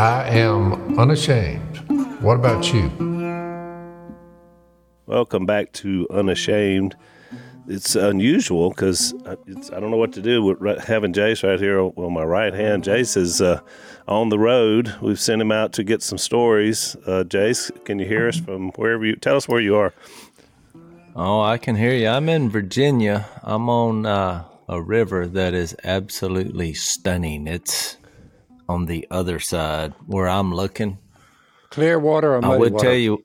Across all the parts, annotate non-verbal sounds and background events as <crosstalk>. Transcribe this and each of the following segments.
I am unashamed. What about you? Welcome back to Unashamed. It's unusual because I don't know what to do with having Jase right here on my right hand. Jase is uh, on the road. We've sent him out to get some stories. Uh, Jase, can you hear us from wherever you? Tell us where you are. Oh, I can hear you. I'm in Virginia. I'm on uh, a river that is absolutely stunning. It's on the other side where I'm looking. Clear water or muddy I would water? tell you.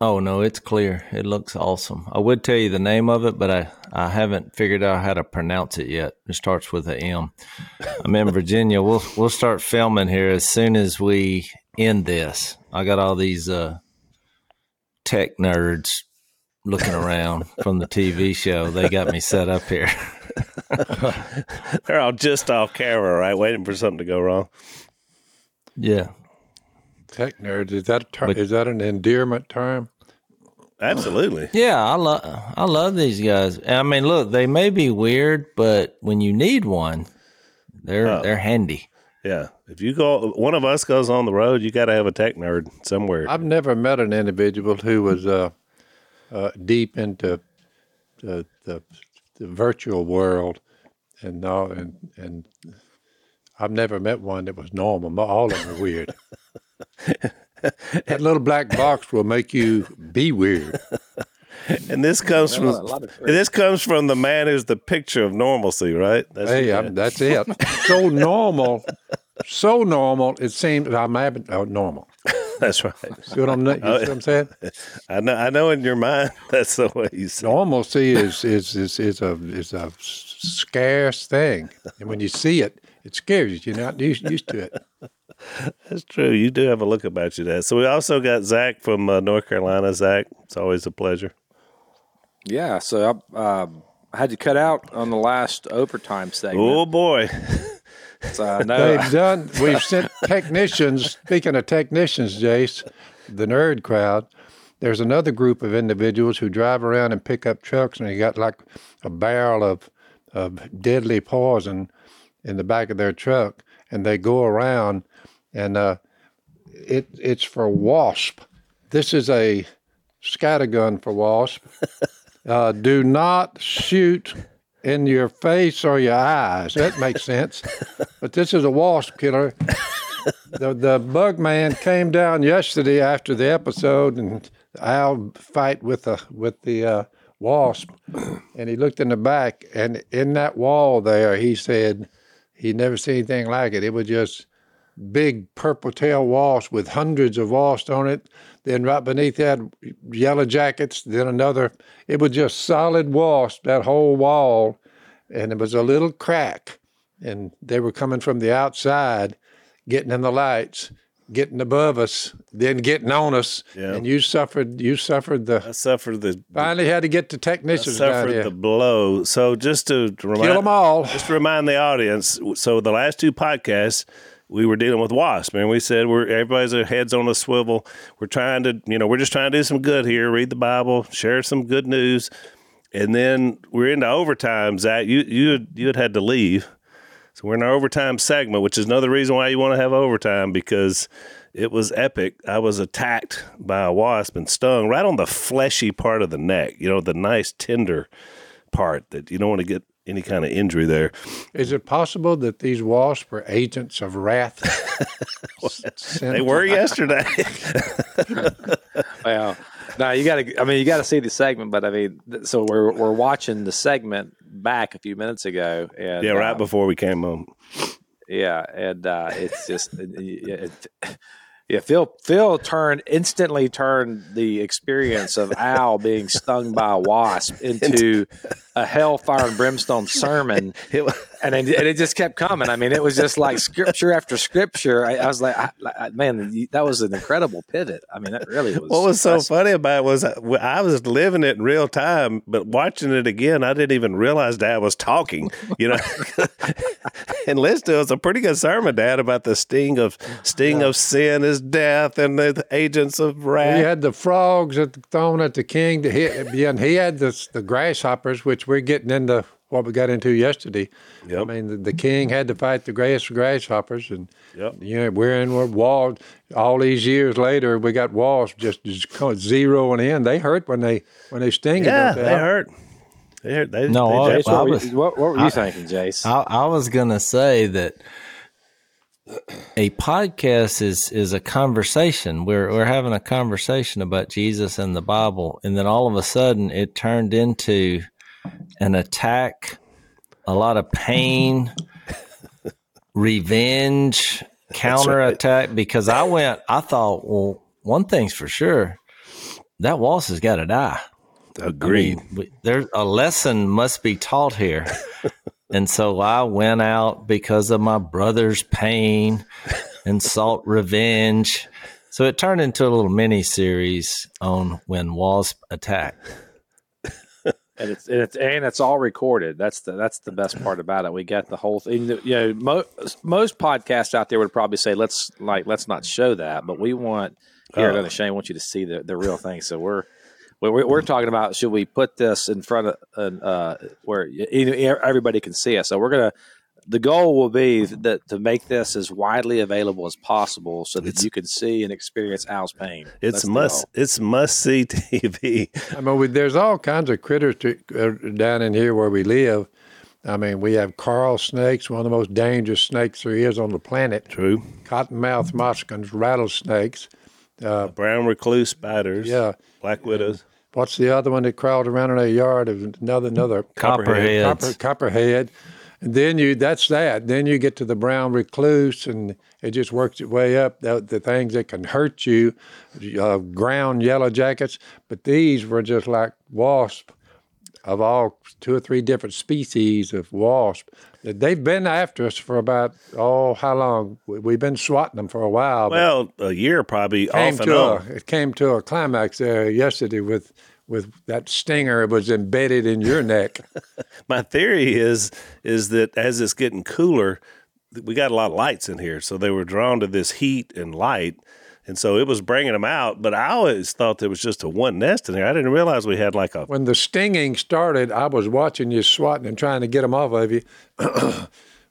Oh no, it's clear. It looks awesome. I would tell you the name of it, but I, I haven't figured out how to pronounce it yet. It starts with a M. I'm in Virginia. We'll we'll start filming here as soon as we end this. I got all these uh, tech nerds looking around from the TV show. They got me set up here. <laughs> <laughs> They're all just off camera, right? Waiting for something to go wrong. Yeah. Tech nerds. Is that a ter- but, is that an endearment term? Absolutely. Yeah, I love I love these guys. I mean, look, they may be weird, but when you need one, they're oh. they're handy. Yeah. If you go, one of us goes on the road, you got to have a tech nerd somewhere. I've never met an individual who was uh, uh, deep into the, the, the virtual world, and all, and and I've never met one that was normal. All of them are weird. that little black box will make you be weird. And this comes from this comes from the man who's the picture of normalcy, right? That's hey, that's it. So normal, so normal. It seems I'm having oh, normal. <laughs> That's right. See what I'm, you see what I'm saying? <laughs> I know. I know. In your mind, <laughs> that's the way you see. Normalcy is is is is a is a scarce thing, and when you see it, it scares you. You're not used, used to it. That's true. You do have a look about you, Dad. So we also got Zach from uh, North Carolina. Zach, it's always a pleasure. Yeah. So I, um, I had to cut out on the last overtime segment. Oh boy. So They've done. We've sent technicians. Speaking of technicians, Jase, the nerd crowd. There's another group of individuals who drive around and pick up trucks, and they got like a barrel of of deadly poison in the back of their truck, and they go around, and uh, it it's for wasp. This is a scattergun for wasp. Uh, do not shoot in your face or your eyes. That makes <laughs> sense. but this is a wasp killer. the the bug man came down yesterday after the episode and I'll fight with the with the uh, wasp, and he looked in the back and in that wall there he said he never seen anything like it. It was just big purple tail wasp with hundreds of wasps on it. Then right beneath that, yellow jackets. Then another. It was just solid wasp that whole wall, and it was a little crack, and they were coming from the outside, getting in the lights, getting above us, then getting on us, yeah. and you suffered. You suffered the. I suffered the. Finally, had to get the technicians. I suffered the blow. So just to, to remind, kill them all. <laughs> Just to remind the audience. So the last two podcasts we were dealing with wasp, and we said we're everybody's heads on a swivel. We're trying to, you know, we're just trying to do some good here, read the Bible, share some good news, and then we're into overtime. Zach, you you you had had to leave, so we're in our overtime segment, which is another reason why you want to have overtime because it was epic. I was attacked by a wasp and stung right on the fleshy part of the neck. You know, the nice tender part that you don't want to get any kind of injury there. Is it possible that these wasps are agents of wrath? <laughs> they were yesterday. <laughs> well, no, you got to. I mean, you got to see the segment. But I mean, so we're we're watching the segment back a few minutes ago. And, yeah, right um, before we came home. Yeah, and uh, it's just. It, it, yeah, Phil. Phil turned instantly turned the experience of Al being stung by a wasp into <laughs> a hellfire and brimstone sermon, and it, and it just kept coming. I mean, it was just like scripture after scripture. I, I was like, I, I, man, that was an incredible pivot. I mean, that really was. What was so funny about it was uh, I was living it in real time, but watching it again, I didn't even realize Dad was talking. You know, <laughs> and listen to it was a pretty good sermon, Dad, about the sting of sting yeah. of sin is death, and the agents of wrath. He had the frogs at the, thrown at the king. He, and he had the the grasshoppers, which we're getting into what we got into yesterday. Yep. I mean, the, the king had to fight the grass grasshoppers, and Yep. you know we're in walls. All these years later, we got walls just, just zeroing in. They hurt when they when they sting. Yeah, don't they hurt. They hurt. They, No, they I- definitely- what, were was- you, what, what were you thinking, Jase? I, I was gonna say that a podcast is is a conversation. We're we're having a conversation about Jesus and the Bible, and then all of a sudden it turned into an attack, a lot of pain, <laughs> revenge, counterattack. Because I went, I thought, well, one thing's for sure, that Walsh has got to die. Agreed. I mean, there's a lesson must be taught here. <laughs> and so I went out because of my brother's pain and sought revenge. So it turned into a little mini series on when Wasp attacked. And it's and it's and it's all recorded. That's the that's the best part about it. We got the whole thing. You know, most most podcasts out there would probably say let's like let's not show that, but we want here Oh. at Unashamed want you to see the, the real thing. So we're we're, we're talking about should we put this in front of uh, where y- you know, everybody can see us. So we're gonna. The goal will be that to make this as widely available as possible, so that you can see and experience Al's pain. It's That's must. It's must see <laughs> TV. I mean, we, there's all kinds of critters to, uh, down in here where we live. I mean, we have coral snakes, one of the most dangerous snakes there is on the planet. True. Cottonmouth moccasins, rattlesnakes. Brown recluse spiders. Yeah. Black widows. What's the other one that crawled around in our yard? Of another another Copperheads. copper, copperhead. And then you that's that. Then you get to the brown recluse, and it just works its way up. The, the things that can hurt you, uh, ground yellow jackets. But these were just like wasp of all two or three different species of wasp. They've been after us for about oh how long? We- We've been swatting them for a while. Well, a year probably came off and to on. a, it came to a climax there yesterday with with that stinger it was embedded in your neck. <laughs> My theory is is that as it's getting cooler, we got a lot of lights in here, so they were drawn to this heat and light, and so it was bringing them out. But I always thought there was just a one nest in there. I didn't realize we had like a when the stinging started, I was watching you swatting and trying to get them off of you. <clears throat>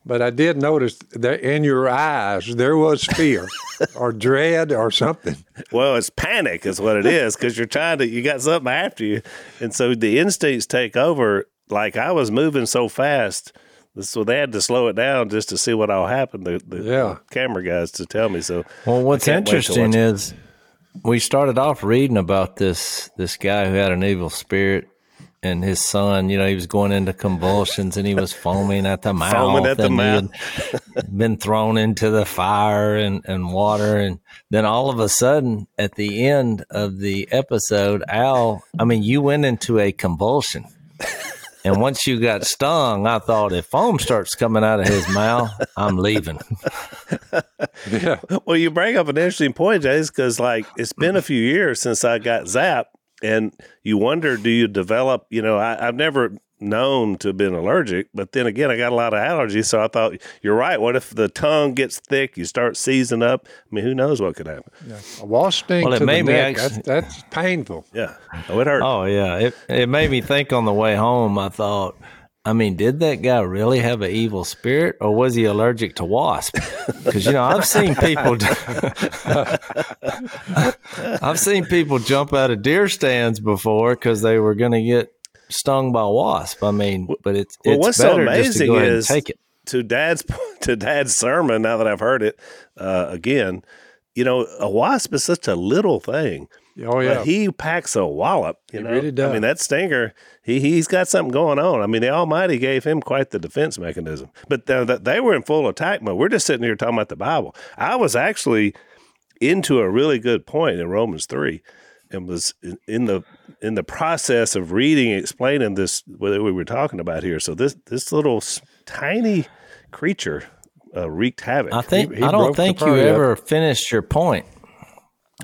But I did notice that in your eyes there was fear <laughs> or dread or something. Well, it's panic is what it is because you're trying to, you got something after you. And so the instincts take over. Like I was moving so fast. So they had to slow it down just to see what all happened. The, the Yeah. camera guys to tell me. So Well, what's I can't wait to interesting is we started off reading about this this guy who had an evil spirit and his son. You know, he was going into convulsions and he was foaming at the <laughs> mouth. Foaming at the and mouth. been thrown into the fire and, and water, and then all of a sudden, at the end of the episode, Al, I mean, you went into a convulsion. And once you got stung, I thought if foam starts coming out of his mouth, I'm leaving. Yeah. <laughs> Well, you bring up an interesting point, Jase, because like it's been a few years since I got zapped, and you wonder, do you develop? You know, I, I've never known to have been allergic, but then again, I got a lot of allergies, so I thought you're right. What if the tongue gets thick, you start seizing up? I mean, who knows what could happen? A wasp sting Well, it to the made me neck, actually- that's, that's painful. Yeah, oh, it hurt. Oh yeah, it it made me think on the way home. I thought, I mean, did that guy really have an evil spirit, or was he allergic to wasp? Because <laughs> you know, I've seen people, <laughs> I've seen people jump out of deer stands before because they were going to get stung by a wasp. I mean, but it's Well, it's what's so better just to amazing go ahead is- and take it. to dad's <laughs> to dad's sermon now that I've heard it uh, again, you know, a wasp is such a little thing. Oh, yeah. But he packs a wallop. You He know, really I mean, that stinger, he he's got something going on. I mean, the Almighty gave him quite the defense mechanism. But they, they were in full attack mode. We're just sitting here talking about the Bible. I was actually into a really good point in Romans three, and was in- in the in the process of reading, explaining this what we were talking about here. So this this little tiny creature uh, wreaked havoc. I think he I don't think you up. ever finished your point.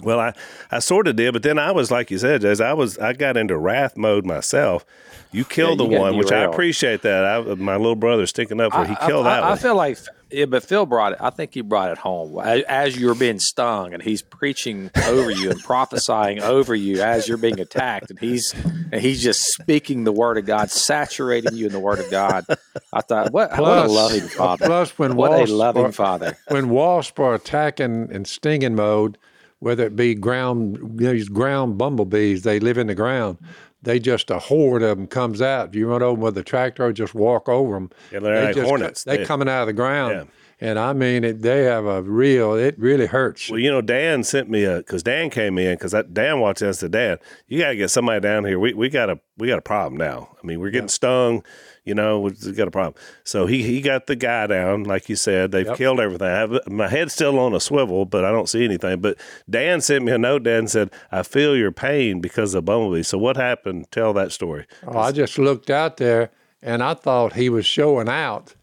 Well, I, I sort of did, but then I was like you said, as I was I got into wrath mode myself. You killed Yeah, you the got one, which I appreciate that. I, my little brother sticking up for he killed I, that I, one. I feel like Yeah, but Phil brought it. I think he brought it home as, as you're being stung, and he's preaching over you and prophesying <laughs> over you as you're being attacked, and he's and he's just speaking the word of God, saturating you in the word of God. I thought, what, plus, what a loving uh, father! Plus, when what wasp a loving are, father! When wasps are attacking and stinging mode, whether it be ground these ground bumblebees, they live in the ground they just a horde of them comes out. If you run over them with a tractor, or just walk over them. Yeah, they're they like just, hornets. They, coming out of the ground, Yeah. and I mean, it, they have a real. It really hurts. Well, you know, Dan sent me a because Dan came in because that Dan watched this. Said, Dan, you got to get somebody down here. We we got a we got a problem now. I mean, we're getting stung. You know, we we got a problem." So he he got the guy down, like you said. They've Yep. killed everything. I my head's still on a swivel, but I don't see anything. But Dan sent me a note. Dan said, "I feel your pain because of bumblebee." So what happened? Tell that story. Oh, I just looked out there, and I thought he was showing out.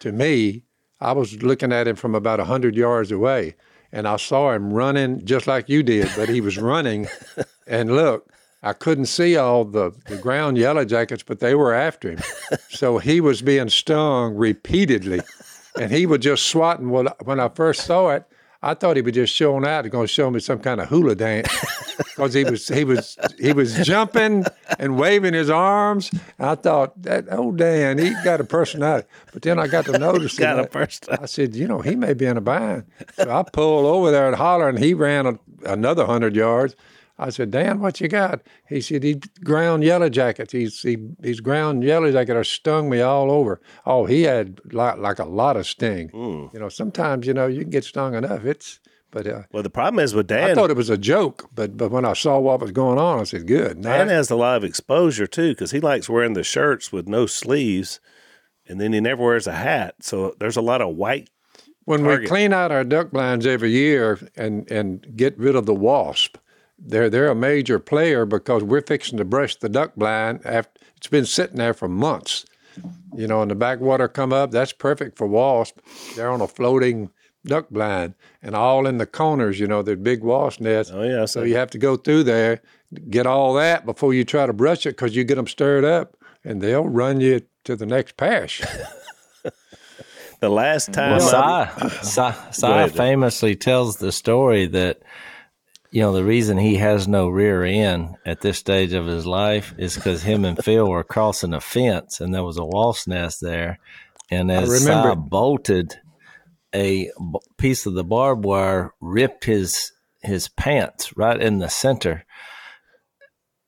To me, I was looking at him from about hundred yards away, and I saw him running just like you did, but he was running. <laughs> and look, I couldn't see all the, the ground yellow jackets, but they were after him. So he was being stung repeatedly, and he was just swatting. Well, when I first saw it, I thought he was just showing out, going to show me some kind of hula dance, because he was he was he was jumping and waving his arms. I thought that oh Dan, he got a personality. But then I got to notice Got a personality. I said, you know, he may be in a bind. So I pulled over there and holler, and he ran a, another hundred yards. I said, Dan, what you got? He said, he ground yellow jackets. He's he, these ground yellow jackets are stung me all over. Oh, he had like, like a lot of sting. Hmm. You know, sometimes you know you can get stung enough. It's but uh, Well, the problem is with Dan. I thought it was a joke. But but when I saw what was going on, I said, good. Now, Dan has a lot of exposure too because he likes wearing the shirts with no sleeves, and then he never wears a hat. So there's a lot of white. When we clean out our duck blinds every year and, and get rid of the wasp, they're they're a major player because we're fixing to brush the duck blind after it's been sitting there for months. You know, and the backwater come up, that's perfect for wasp. They're on a floating duck blind and all in the corners, you know, they're big wasp nests. Oh yeah, So so you have to go through there, get all that before you try to brush it because you get them stirred up and they'll run you to the next pash. <laughs> the last time Well, I- Si, si, Si famously tells the story that you know the reason he has no rear end at this stage of his life is because him and <laughs> Phil were crossing a fence and there was a wasp nest there, and as Si remember. bolted, a b- piece of the barbed wire ripped his his pants right in the center.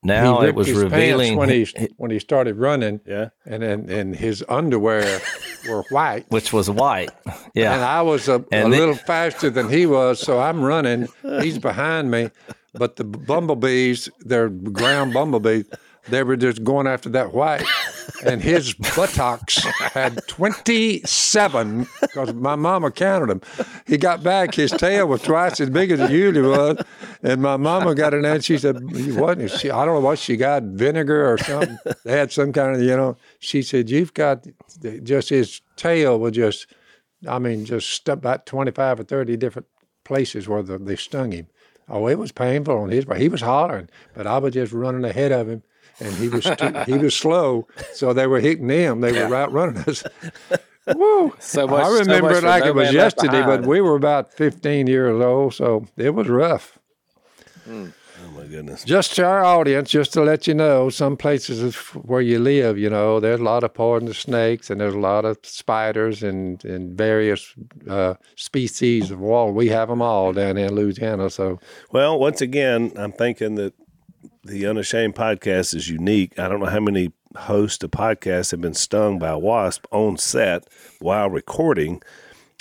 Now he it was revealing when he when he started running. yeah, and and, and his underwear <laughs> were white. which was white. Yeah, And I was a, a little faster than he was, so I'm running. He's behind me, but the bumblebees, they're ground bumblebees, they were just going after that white. And his buttocks had 27, because my mama counted them. He got back, his tail was twice as big as it usually was. And my mama got in there and she said, What? She, I don't know what she got, vinegar or something. They had some kind of, you know. She said, You've got just his tail was just, I mean, just about 25 or 30 different places where the, they stung him. Oh, it was painful on his part. He was hollering, but I was just running ahead of him, and he was too, he was slow, so they were hitting him. They were outrunning us. <laughs> Woo! So much- I so remember much it like no it was man left yesterday, but we were about 15 years old, so it was rough. oh my goodness. Just to our audience, just to let you know, some places where you live, you know, there's a lot of poisonous snakes and there's a lot of spiders and, and various uh, species of wall. We have them all down in Louisiana. So Well, once again, I'm thinking that the Unashamed podcast is unique. I don't know how many hosts of podcasts have been stung by a wasp on set while recording,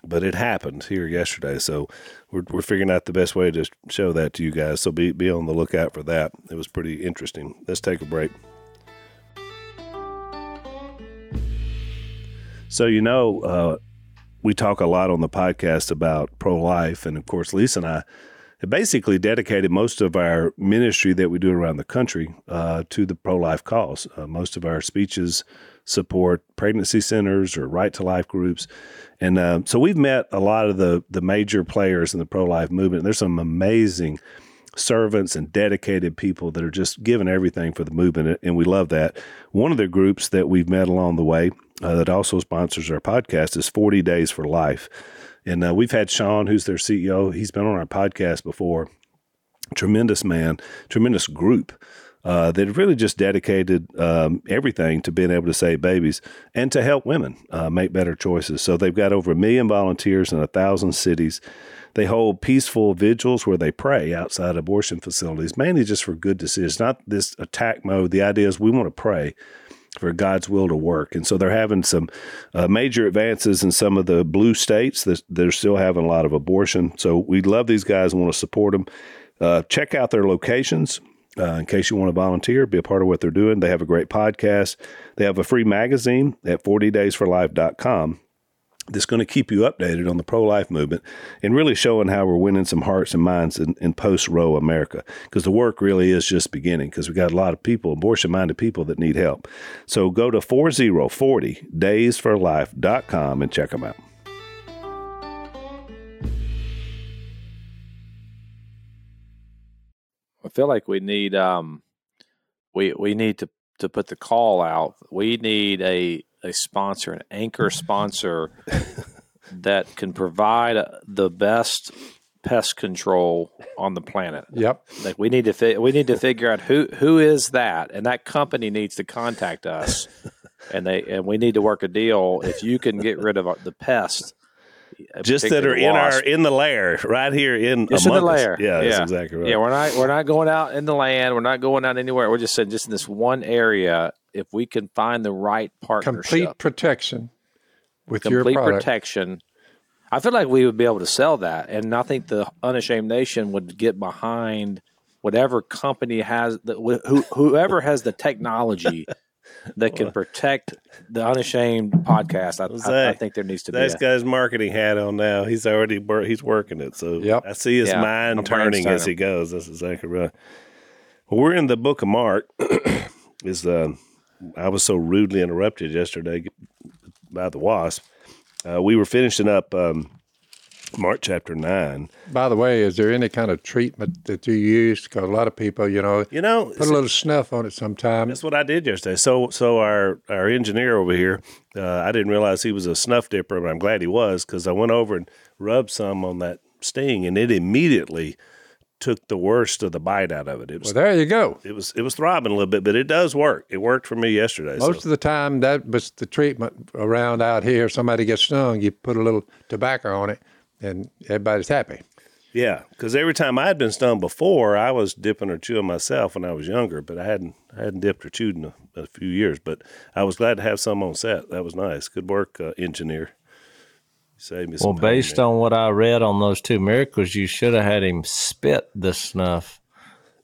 but it happened here yesterday. So we're, we're figuring out the best way to show that to you guys. So be, be on the lookout for that. It was pretty interesting. Let's take a break. So, you know, uh, we talk a lot on the podcast about pro life. And of course, Lisa and I basically dedicated most of our ministry that we do around the country uh, to the pro life cause. Uh, most of our speeches support pregnancy centers or right to life groups. And um, so we've met a lot of the, the major players in the pro life movement. There's some amazing servants and dedicated people that are just giving everything for the movement, and we love that. One of the groups that we've met along the way uh, that also sponsors our podcast is 40 Days for Life. And uh, we've had Sean, who's their CEO. He's been on our podcast before. Tremendous man, tremendous group uh, that really just dedicated um, everything to being able to save babies and to help women uh, make better choices. So they've got over a million volunteers in a thousand cities. They hold peaceful vigils where they pray outside abortion facilities, mainly just for good decisions, not this attack mode. The idea is we want to pray for God's will to work. And so they're having some uh, major advances in some of the blue states that they're still having a lot of abortion. So we love these guys and want to support them. Uh, check out their locations. Uh, in case you want to volunteer, be a part of what they're doing. They have a great podcast. They have a free magazine at 40daysforlife.com that's going to keep you updated on the pro life movement and really showing how we're winning some hearts and minds in, in post Roe America. Because the work really is just beginning because we got a lot of people, abortion minded people that need help. So go to 4040daysforlife.com and check them out. I feel like we need um we we need to to put the call out. We need a a sponsor, an anchor sponsor that can provide the best pest control on the planet. Yep. Like we need to fi- we need to figure out who who is that, and that company needs to contact us, and they and we need to work a deal. If you can get rid of uh, the pest, just that are in our in the lair right here in just in the lair. Yeah, yeah, that's exactly right. Yeah, we're not we're not going out in the land. We're not going out anywhere. We're just saying just in this one area if we can find the right partnership, complete protection with complete your product. protection. I feel like we would be able to sell that, and I think the Unashamed Nation would get behind whatever company has the, who, whoever has the technology <laughs> that can protect the Unashamed podcast. I, I, I think there needs to be. This a, guy's marketing hat on now. He's already he's working it, so yep. I see his yeah, mind turning as he goes. That's exactly right. Well, we're in the book of Mark. <clears throat> is uh, I was so rudely interrupted yesterday by the wasp. Uh, we were finishing up um, Mark chapter nine. By the way, is there any kind of treatment that you use? Because a lot of people, you know, you know, put a little snuff on it sometimes. That's what I did yesterday. So, so our our engineer over here, uh, I didn't realize he was a snuff dipper, but I'm glad he was because I went over and rubbed some on that sting, and it immediately took the worst of the bite out of it. It was well, there you go. It was it was throbbing a little bit, but it does work. It worked for me yesterday. Most so. of the time, that was the treatment around out here. Somebody gets stung, you put a little tobacco on it, and everybody's happy. Yeah, because every time I had been stung before, I was dipping or chewing myself when I was younger, but I hadn't I hadn't dipped or chewed in a, a few years. But I was glad to have some on set. That was nice. Good work, uh, engineer. Save me well, based on what I read on those two miracles, you should have had him spit the snuff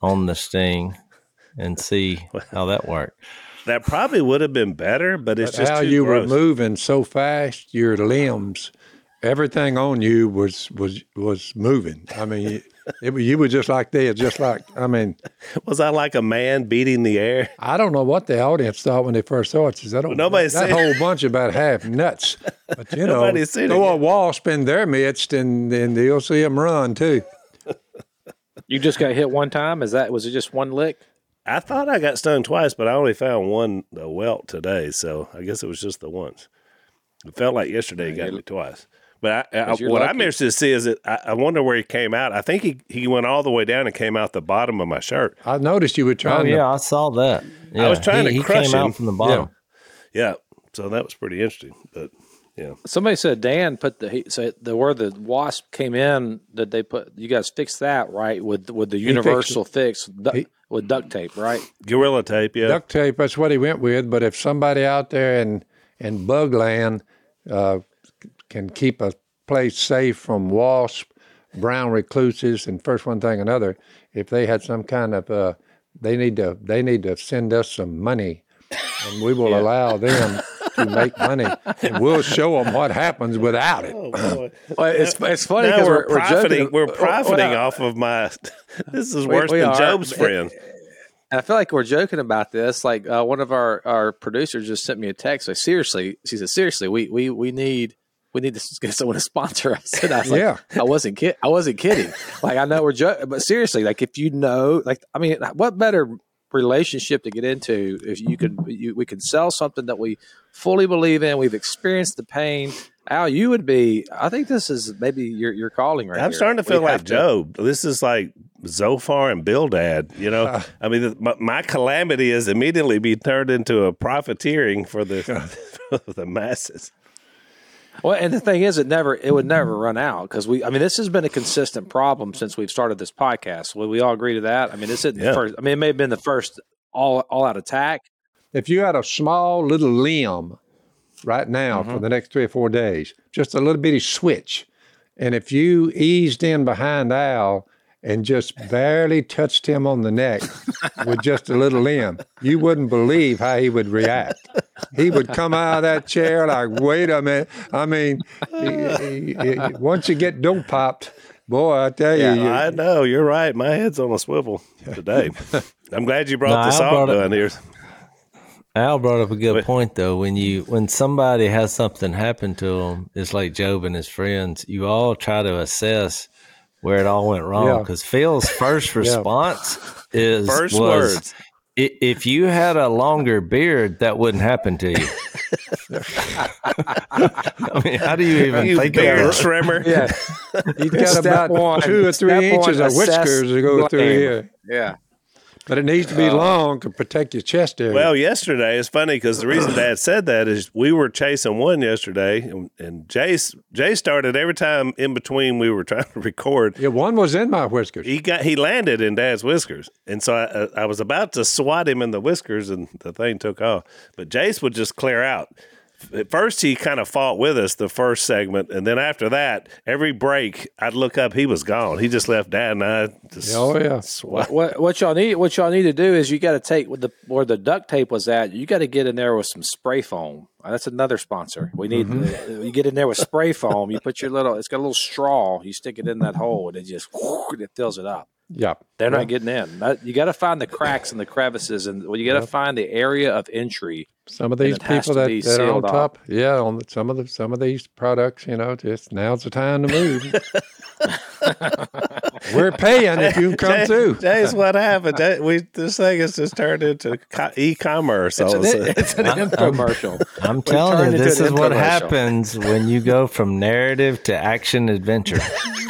on the sting and see <laughs> how that worked. That probably would have been better, but it's but just how you gross. were moving so fast, your limbs, everything on you was was was moving. I mean, it, you were just like this, just like I mean. <laughs> Was I like a man beating the air? I don't know what the audience thought when they first saw it. Says, I don't. Well, nobody that, that whole bunch about half nuts. But you <laughs> know, throw a wasp in their midst, and then you'll see them run too. You just got hit one time. Is that was it? Just one lick? I thought I got stung twice, but I only found one a welt today, so I guess it was just the once. It felt like yesterday he got me twice. But I, I, what lucky. I'm interested to see is that I, I, wonder where he came out. I think he, he went all the way down and came out the bottom of my shirt. I noticed you were trying. Oh yeah, I saw that. Yeah. I was trying he, to crush he came him. out from the bottom. Yeah. yeah, so that was pretty interesting. But yeah, somebody said Dan put the he said the where the wasp came in that they put you guys fixed that right with with the universal fix du- he, with duct tape right gorilla tape yeah duct tape that's what he went with. But if somebody out there in in bugland uh, can keep a place safe from wasps, brown recluses, and first one thing another, if they had some kind of, uh, they need to they need to send us some money, and we will yeah. allow them to make money, and we'll show them what happens without it. Oh, well, it's it's funny because we're, we're, profiting we're, we're profiting well, off of my. <laughs> This is worse we, we than are. Job's friend. And I feel like we're joking about this. Like uh, one of our, our producers just sent me a text. Like seriously, she said, seriously, we we we need we need to get someone to sponsor us. <laughs> And I was like, yeah. I wasn't kid, I wasn't kidding. Like I know we're joking, but seriously, like if you know, like I mean, what better relationship to get into if you can you, we can sell something that we fully believe in we've experienced the pain al you would be i think this is maybe your, your calling right i'm here. starting to feel we like job to, this is like zophar and bildad you know uh, i mean my, my, calamity is immediately be turned into a profiteering for the <laughs> for the masses well, and the thing is, it never it would never run out because we. I mean, this has been a consistent problem since we've started this podcast. Will we all agree to that? I mean, this isn't yeah. the first. I mean, it may have been the first all all out attack. If you had a small little limb right now mm-hmm. for the next three or four days, just a little bitty switch, and if you eased in behind Al and just barely touched him on the neck with just a little limb, you wouldn't believe how he would react. He would come out of that chair like, wait a minute. I mean, he, he, he, once you get dope popped, boy, I tell you, yeah, I know you're right. My head's on a swivel today. I'm glad you brought no, this up down here. Al brought up a good point though. When you when somebody has something happen to them, it's like Job and his friends. You all try to assess where it all went wrong because yeah. Phil's first <laughs> response yeah. is first was, words. If you had a longer beard, that wouldn't happen to you. <laughs> I mean, how do you even you think beard of trimmer? Yeah, <laughs> you've got about one, two or three inches of whiskers to go through here. Yeah, but it needs to be uh, long to protect your chest area. Well, yesterday it's funny because the reason Dad said that is we were chasing one yesterday, and, and Jase Jay started every time in between we were <laughs> trying to record. Yeah, one was in my whiskers. He got he landed in Dad's whiskers, and so I, I was about to swat him in the whiskers, and the thing took off. But Jase would just clear out at first he kind of fought with us the first segment, and then after that, every break I'd look up, he was gone. He just left Dad and I. Just oh yeah. What, what, what y'all need? What y'all need to do is you got to take the where the duct tape was at. You got to get in there with some spray foam. That's another sponsor. We need mm-hmm. you get in there with spray foam. You put your little. It's got a little straw. You stick it in that hole, and it just <laughs> it fills it up. Yeah, they're not getting in. That, you got to find the cracks and the crevices, and well, you got to find the area of entry. Some of these people that, that are on top, off. yeah, on the, some of the some of these products, you know, just now's the time to move. <laughs> <laughs> We're paying if you come Jay, through. Jay's what happened. Jay, we this thing has just turned into e-commerce. It's an, it's an <laughs> infomercial. I'm, I'm telling you, this is what happens when you go from narrative to action adventure. <laughs>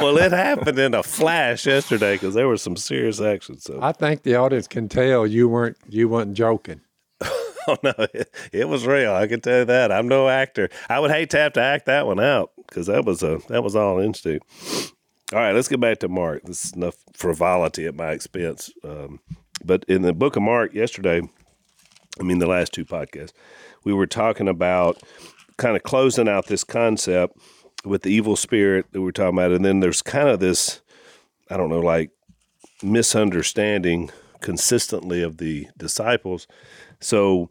well, it happened in a flash yesterday because there was some serious action. So I think the audience can tell you weren't you weren't joking. oh no, it, it, was real. I can tell you that. I'm no actor. I would hate to have to act that one out because that was a that was all instinct. All right, let's get back to Mark. This is enough frivolity at my expense. Um, but in the book of Mark yesterday, I mean the last two podcasts, we were talking about kind of closing out this concept with the evil spirit that we we're talking about, and then there's kind of this, I don't know, like misunderstanding consistently of the disciples. So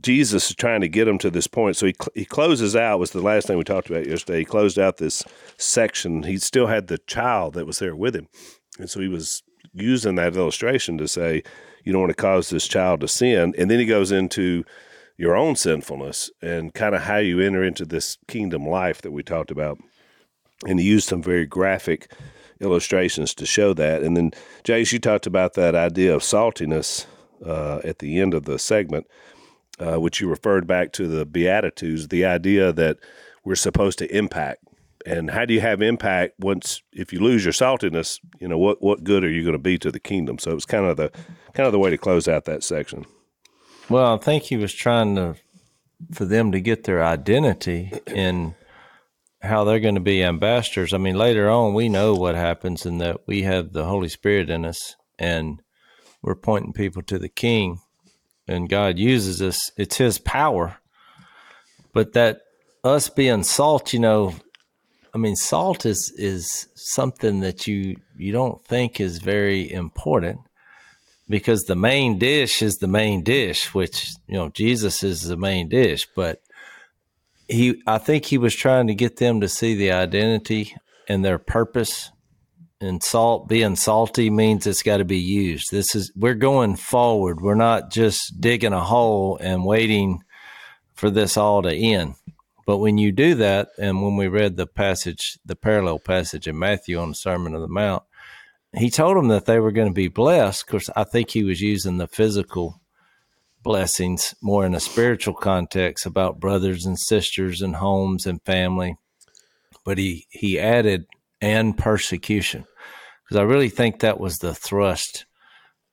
Jesus is trying to get them to this point. So he he closes out was the last thing we talked about yesterday. He closed out this section. He still had the child that was there with him, and so he was using that illustration to say, you don't want to cause this child to sin. And then he goes into your own sinfulness and kind of how you enter into this kingdom life that we talked about. And he used some very graphic illustrations to show that. And then, Jase, you talked about that idea of saltiness uh, at the end of the segment, uh, which you referred back to the Beatitudes, the idea that we're supposed to impact. And how do you have impact once if you lose your saltiness? You know what what good are you going to be to the kingdom? So it was kind of the kind of the way to close out that section. Well, I think he was trying to for them to get their identity in how they're going to be ambassadors. I mean, later on, we know what happens in that we have the Holy Spirit in us and we're pointing people to the King, and God uses us. It's His power. But that us being salt, you know, I mean, salt is is something that you you don't think is very important because the main dish is the main dish, which you know Jesus is the main dish. But he, I think he was trying to get them to see the identity and their purpose. And salt being salty means it's got to be used. This is we're going forward. We're not just digging a hole and waiting for this all to end. But when you do that, and when we read the passage, the parallel passage in Matthew on the Sermon on the Mount, he told them that they were going to be blessed. Of course, I think he was using the physical blessings more in a spiritual context about brothers and sisters and homes and family. But he, he added, and persecution, because I really think that was the thrust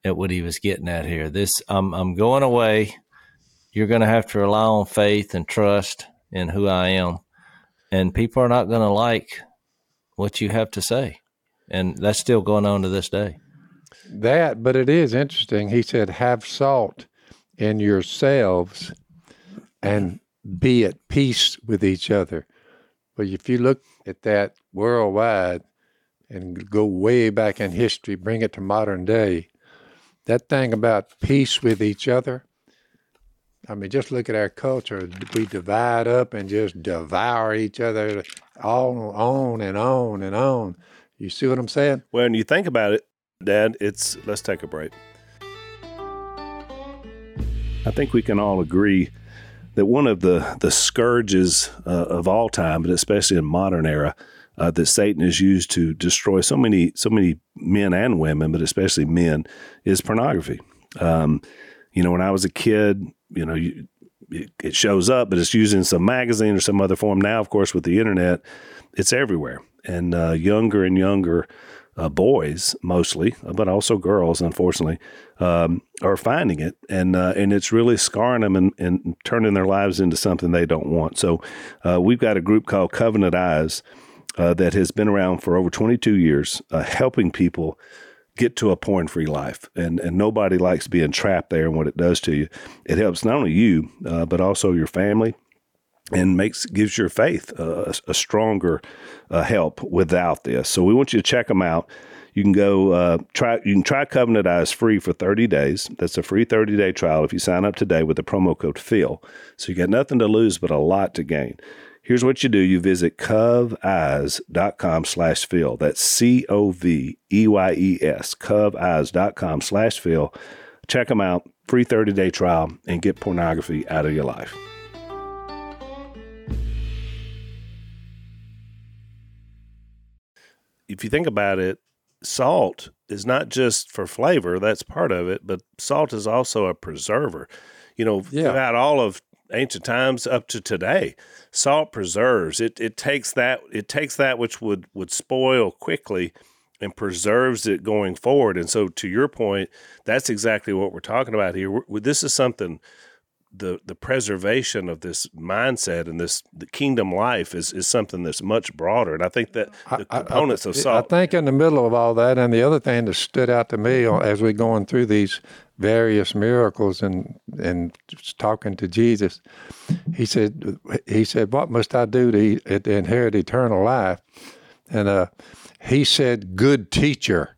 at what he was getting at here. This, I'm, I'm going away. You're going to have to rely on faith and trust in who I am. And people are not going to like what you have to say. And that's still going on to this day. That, but it is interesting. He said, have salt in yourselves and be at peace with each other. But if you look at that worldwide and go way back in history, bring it to modern day, that thing about peace with each other, I mean, just look at our culture. We divide up and just devour each other all on and on and on. You see what I'm saying? When you think about it, Dad, it's let's take a break. I think we can all agree that one of the the scourges uh, of all time, but especially in modern era, uh, that Satan has used to destroy so many so many men and women, but especially men, is pornography. Um, you know, when I was a kid, you know, you, it, it shows up, but it's used in some magazine or some other form. Now, of course, with the internet, it's everywhere, and uh, younger and younger uh, boys mostly, but also girls, unfortunately, um, are finding it, and uh, and it's really scarring them and, and, turning their lives into something they don't want. So, uh, we've got a group called Covenant Eyes uh, that has been around for over 22 years, uh, helping people get to a porn free life. And, and nobody likes being trapped there and what it does to you. It helps not only you, uh, but also your family and makes gives your faith a, a stronger uh, help without this. So we want you to check them out. You can go uh, try. You can try Covenant Eyes free for 30 days. That's a free 30 day trial if you sign up today with the promo code Phil. So you got nothing to lose but a lot to gain. Here's what you do. You visit coveyes.com slash Phil. That's C-O-V-E-Y-E-S, coveyes.com slash Phil. Check them out. Free 30-day trial and get pornography out of your life. If you think about it, salt is not just for flavor, that's part of it, but salt is also a preserver. You know, yeah. throughout all of ancient times up to today. Salt preserves. It it takes that it takes that which would would spoil quickly and preserves it going forward. And so to your point, that's exactly what we're talking about here. We're, this is something the the preservation of this mindset and this the kingdom life is is something that's much broader. And I think that the I, components I, of salt. I think in the middle of all that, and the other thing that stood out to me as we're going through these various miracles and and talking to Jesus, he said he said, "What must I do to, to inherit eternal life?" And uh, he said, "Good teacher."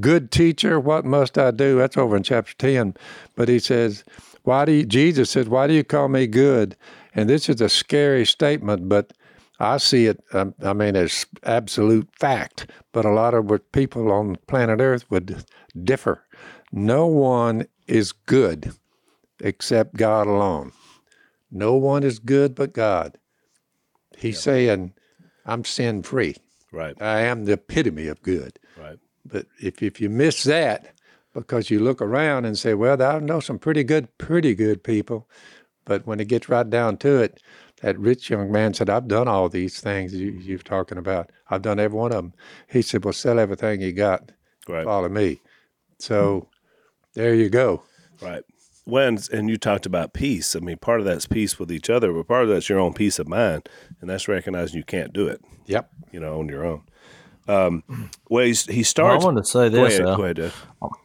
Good teacher, what must I do? That's over in chapter 10. But he says, why do you, Jesus said, Why do you call me good? And this is a scary statement, but I see it, um, I mean, as absolute fact. But a lot of what people on planet Earth would differ. No one is good except God alone. No one is good but God. He's saying, I'm sin free. Right. I am the epitome of good. Right. But if, if you miss that, because you look around and say, well, I know some pretty good, pretty good people. But when it gets right down to it, that rich young man said, I've done all these things you, you're talking about. I've done every one of them. He said, well, sell everything you got. Right. Follow me. So there you go. Right. When, and you talked about peace. I mean, part of that's peace with each other, but part of that's your own peace of mind. And that's recognizing you can't do it. Yep. You know, on your own. Um, well, he starts. Well, I want to say this. Go ahead. Uh, go ahead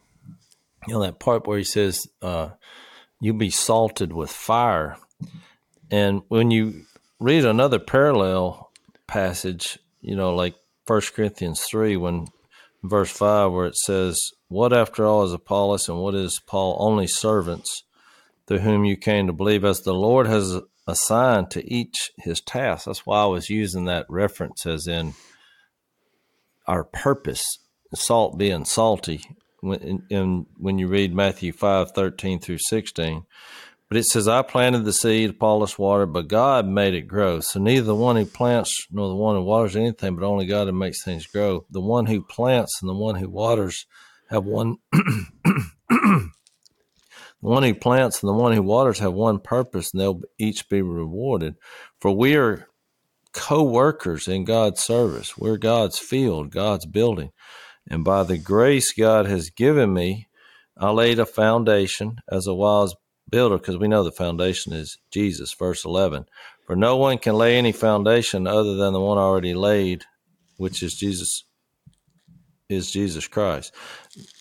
you know that part where he says uh, you'll be salted with fire. And when you read another parallel passage you know like First corinthians 3 when verse 5 where it says what after all is apollos and what is paul? Only servants through whom you came to believe as the lord has assigned to each his task. That's why i was using that reference as in our purpose salt being salty when, when you read Matthew 5 13 through 16. But it says, I planted the seed, Apollos watered, but God made it grow. So neither the one who plants nor the one who waters anything, but only God who makes things grow. The one who plants and the one who waters have one. <clears throat> the one who plants and the one who waters have one purpose, and they'll each be rewarded. For we are co workers in God's service. We're God's field, God's building. And by the grace God has given me, I laid a foundation as a wise builder because we know the foundation is Jesus, verse 11. For no one can lay any foundation other than the one already laid, which is Jesus is Jesus Christ.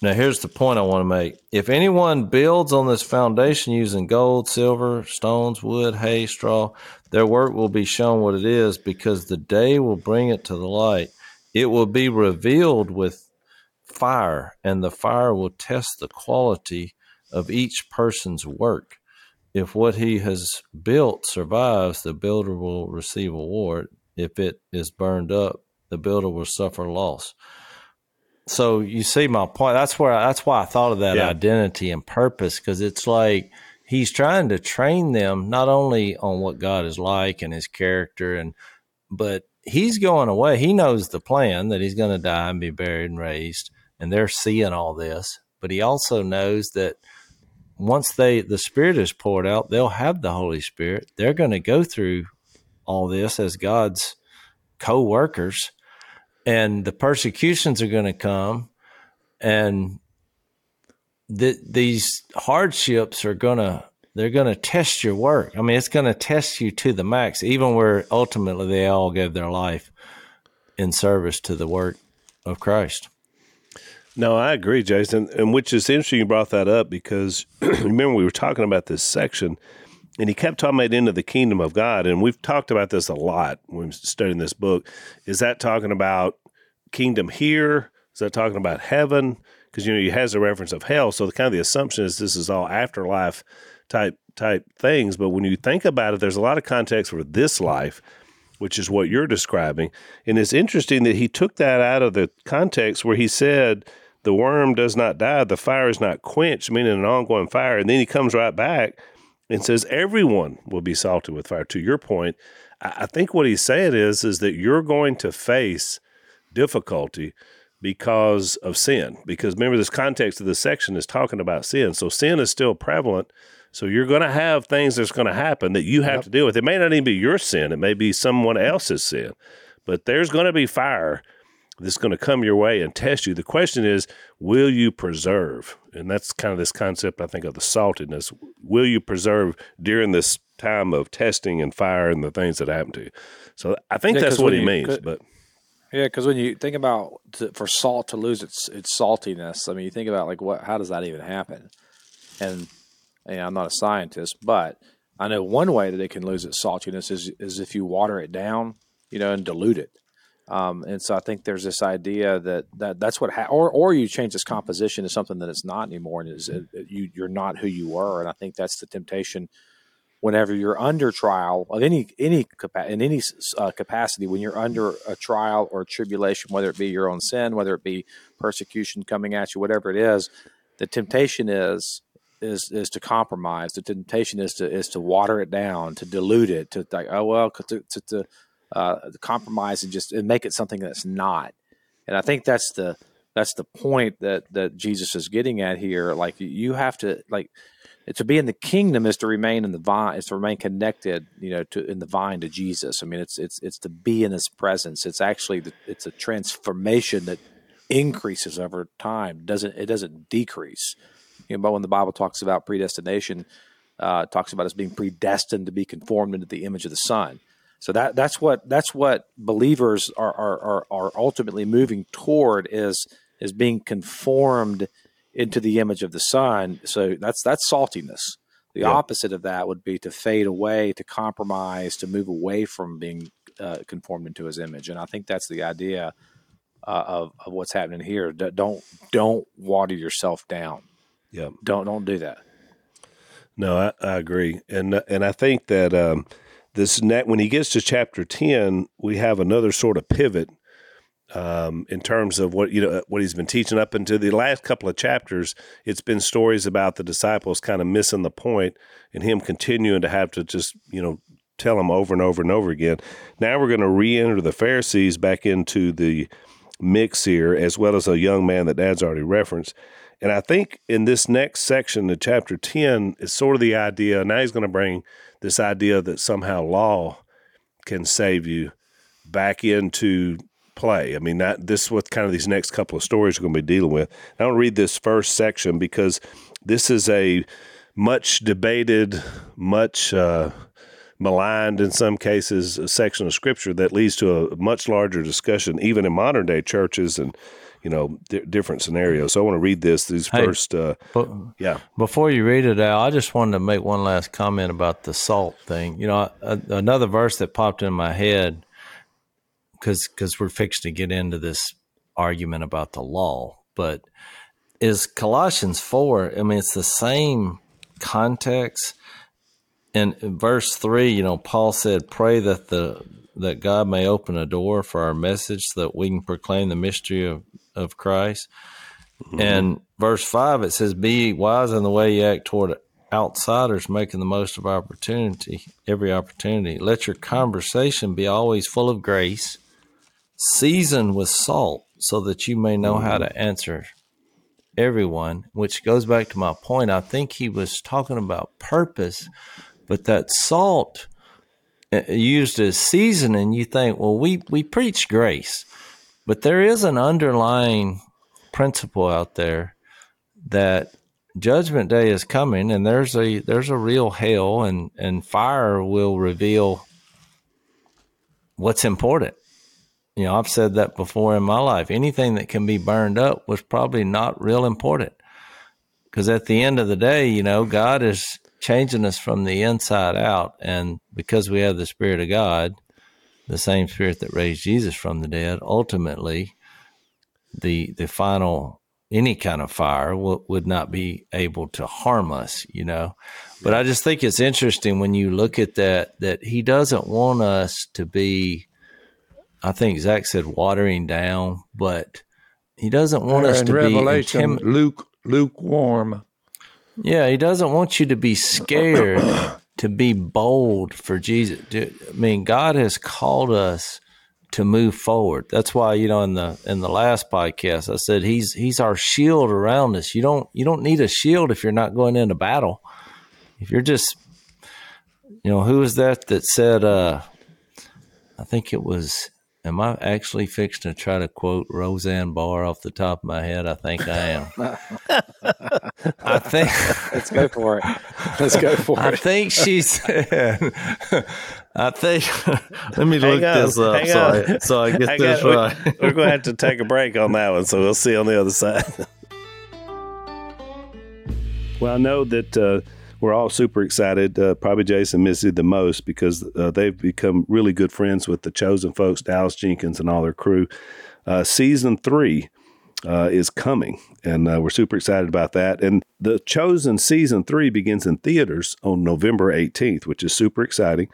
Now here's the point I want to make. If anyone builds on this foundation using gold, silver, stones, wood, hay, straw, their work will be shown what it is because the day will bring it to the light. It will be revealed with fire and the fire will test the quality of each person's work. If what he has built survives, the builder will receive a reward. If it is burned up, the builder will suffer loss. So you see my point. That's where that's why I thought of that yeah. identity and purpose because it's like he's trying to train them not only on what God is like and his character and but he's going away. He knows the plan that he's going to die and be buried and raised and they're seeing all this, but he also knows that once they the spirit is poured out they'll have the holy spirit. They're going to go through all this as god's co-workers and the persecutions are going to come and th- these hardships are going to they're going to test your work. I mean it's going to test you to the max even where ultimately they all gave their life in service to the work of christ no, I agree, Jason. And which is interesting you brought that up because <clears throat> remember we were talking about this section and he kept talking about into the kingdom of God. And we've talked about this a lot when we're studying this book. Is that talking about kingdom here? Is that talking about heaven? Because you know he has a reference of hell. So the kind of the assumption is this is all afterlife type type things. But when you think about it, there's a lot of context for this life which is what you're describing. And it's interesting that he took that out of the context where he said the worm does not die, the fire is not quenched, meaning an ongoing fire. And then he comes right back and says, everyone will be salted with fire. To your point, I think what he's saying is, is that you're going to face difficulty because of sin. Because remember, this context of this section is talking about sin. So sin is still prevalent. So you're going to have things that's going to happen that you have yep. to deal with. It may not even be your sin, it may be someone else's sin, but there's going to be fire that's going to come your way and test you. The question is, will you preserve? And that's kind of this concept, I think, of the saltiness. Will you preserve during this time of testing and fire and the things that happen to you? So I think yeah, that's what he you, means. But yeah, because when you think about to, for salt to lose its its saltiness, I mean, you think about like what, how does that even happen? And, and I'm not a scientist, but I know one way that it can lose its saltiness is is if you water it down, you know, and dilute it. Um, and so I think there's this idea that, that that's what, ha- or, or you change this composition to something that it's not anymore. And is it, you, you're not who you were. And I think that's the temptation whenever you're under trial of any, any, in any uh, capacity, when you're under a trial or a tribulation, whether it be your own sin, whether it be persecution coming at you, whatever it is, the temptation is, is is to compromise. The temptation is to is to water it down, to dilute it, to like oh well, to, to, to uh, compromise and just and make it something that's not. And I think that's the that's the point that that Jesus is getting at here. Like you have to like to be in the kingdom is to remain in the vine, is to remain connected, you know, to in the vine to Jesus. I mean, it's it's it's to be in His presence. It's actually the, it's a transformation that increases over time. doesn't It doesn't decrease. You know, but when the Bible talks about predestination, uh, talks about us being predestined to be conformed into the image of the Son. So that that's what that's what believers are are, are, are ultimately moving toward is is being conformed into the image of the Son. So that's that's saltiness. The yeah. opposite of that would be to fade away, to compromise, to move away from being uh, conformed into His image. And I think that's the idea uh, of of what's happening here. Don't don't water yourself down. Yeah, don't don't do that. No, I, I agree, and and I think that. Um, this net when he gets to chapter 10 we have another sort of pivot um, in terms of what you know what he's been teaching up into the last couple of chapters. It's been stories about the disciples kind of missing the point, and him continuing to have to just you know tell them over and over and over again. Now we're going to re-enter the Pharisees back into the mix here, as well as a young man that Dad's already referenced. And I think in this next section, the chapter 10, is sort of the idea. Now he's going to bring this idea that somehow law can save you back into play. I mean, that this is what kind of these next couple of stories are going to be dealing with. I don't read this first section because this is a much debated, much uh, maligned in some cases section of scripture that leads to a much larger discussion, even in modern day churches and you know di- different scenarios. So I want to read this. These hey, first, uh, but, yeah. Before you read it out, I just wanted to make one last comment about the salt thing. You know, a, another verse that popped in my head because because we're fixed to get into this argument about the law, but is Colossians four. I mean, it's the same context. In, in verse three, you know, Paul said, "Pray that the that God may open a door for our message, so that we can proclaim the mystery of of Christ." Mm-hmm. And verse five, it says, "Be wise in the way you act toward outsiders, making the most of opportunity, every opportunity. Let your conversation be always full of grace." season with salt so that you may know how to mm-hmm. answer everyone, which goes back to my point. I think he was talking about purpose, but that salt uh, used as seasoning, you think, well, we, we preach grace, but there is an underlying principle out there that judgment day is coming and there's a there's a real hell and and fire will reveal what's important you know, I've said that before in my life. Anything that can be burned up was probably not real important. Because at the end of the day, you know, God is changing us from the inside out. And because we have the Spirit of God, the same Spirit that raised Jesus from the dead, ultimately, the the final any kind of fire would not be able to harm us, you know. But I just think it's interesting when you look at that that He doesn't want us to be I think Zach said watering down, but he doesn't want us to Revelation, be intim- Luke lukewarm. Yeah, he doesn't want you to be scared <clears throat> to be bold for Jesus. I mean, God has called us to move forward. That's why you know in the in the last podcast I said he's he's our shield around us. You don't you don't need a shield if you're not going into battle. If you're just you know who was that that said uh I think it was Am I actually fixed to try to quote Roseanne Barr off the top of my head? I think I am. <laughs> I think. <laughs> Let's go for it. Let's go for I it. <laughs> I think she said. I think. let me look this up so I, so I, get Hang this on. right. We're, we're going to have to take a break on that one, so we'll see on the other side. well, I know that. Uh, we're all super excited. Uh, probably Jase and Missy the most because uh, they've become really good friends with the chosen folks, Dallas Jenkins and all their crew. Uh, season three uh, is coming, and uh, we're super excited about that. And the chosen season three begins in theaters on November 18th, which is super exciting.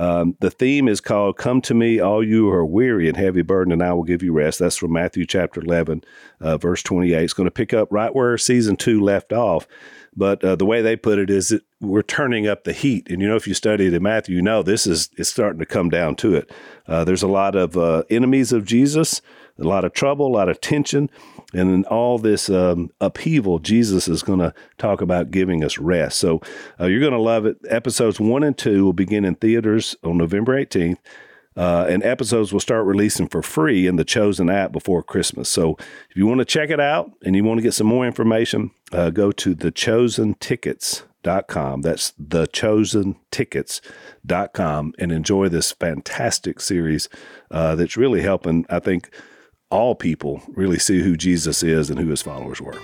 Um, the theme is called Come to Me, All You Who Are Weary and Heavy Burden, and I Will Give You Rest. That's from Matthew chapter 11, uh, verse 28. It's going to pick up right where season two left off. But uh, the way they put it is that we're turning up the heat. And you know, if you study the Matthew, you know this is it's starting to come down to it. Uh, there's a lot of uh, enemies of Jesus, a lot of trouble, a lot of tension. And in all this um, upheaval, Jesus is going to talk about giving us rest. So uh, you're going to love it. Episodes one and two will begin in theaters on November 18th. Uh, and episodes will start releasing for free in the Chosen app before Christmas. So if you want to check it out and you want to get some more information, uh, go to thechosentickets.com. That's thechosentickets.com and enjoy this fantastic series uh, that's really helping, I think, all people really see who Jesus is and who his followers were.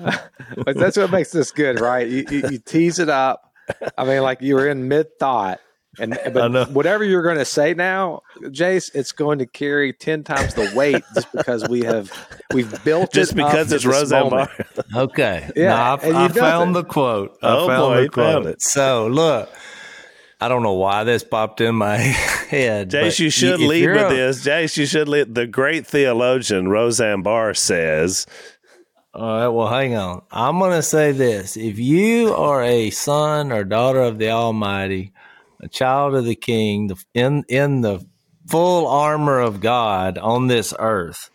<laughs> but that's what makes this good, right? You, you, you, tease it up. I mean, like you were in mid thought, and but whatever you're going to say now, Jace, it's going to carry ten times the weight just because we have we've built just it because it's Roseanne Barr. Okay, yeah, no, I, I found the quote. I oh found boy, the quote. Found it. So look, I don't know why this popped in my <laughs> head. Jace, you should lead with a, this. Jace, you should lead. The great theologian Roseanne Barr says. All right, well, hang on. I'm going to say this. If you are a son or daughter of the Almighty, a child of the King, in, in the full armor of God on this earth,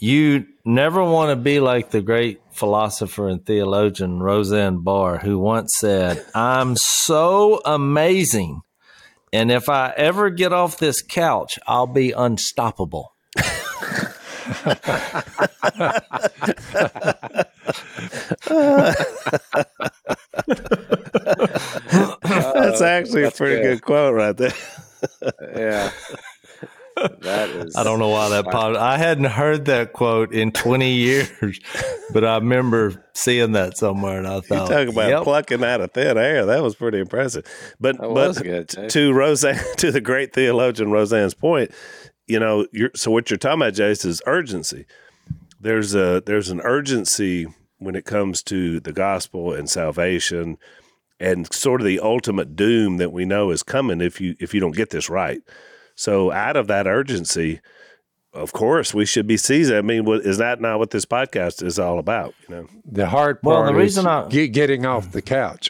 you never want to be like the great philosopher and theologian Roseanne Barr, who once said, I'm so amazing. And if I ever get off this couch, I'll be unstoppable. That's actually a pretty good. good quote right there. yeah that is. I don't know why that popped. I hadn't heard that quote in 20 <laughs> years, but I remember seeing that somewhere, and I thought, you talk about yep. plucking out of thin air. That was pretty impressive. But that but good, to Roseanne, <laughs> to the great theologian Roseanne's point, you know, so what you're talking about, Jace, is urgency. There's a there's an urgency when it comes to the gospel and salvation and sort of the ultimate doom that we know is coming if you if you don't get this right. So out of that urgency, of course, we should be seizing. I mean, what, is that not what this podcast is all about? You know, the hard part well, the reason I, getting off the couch.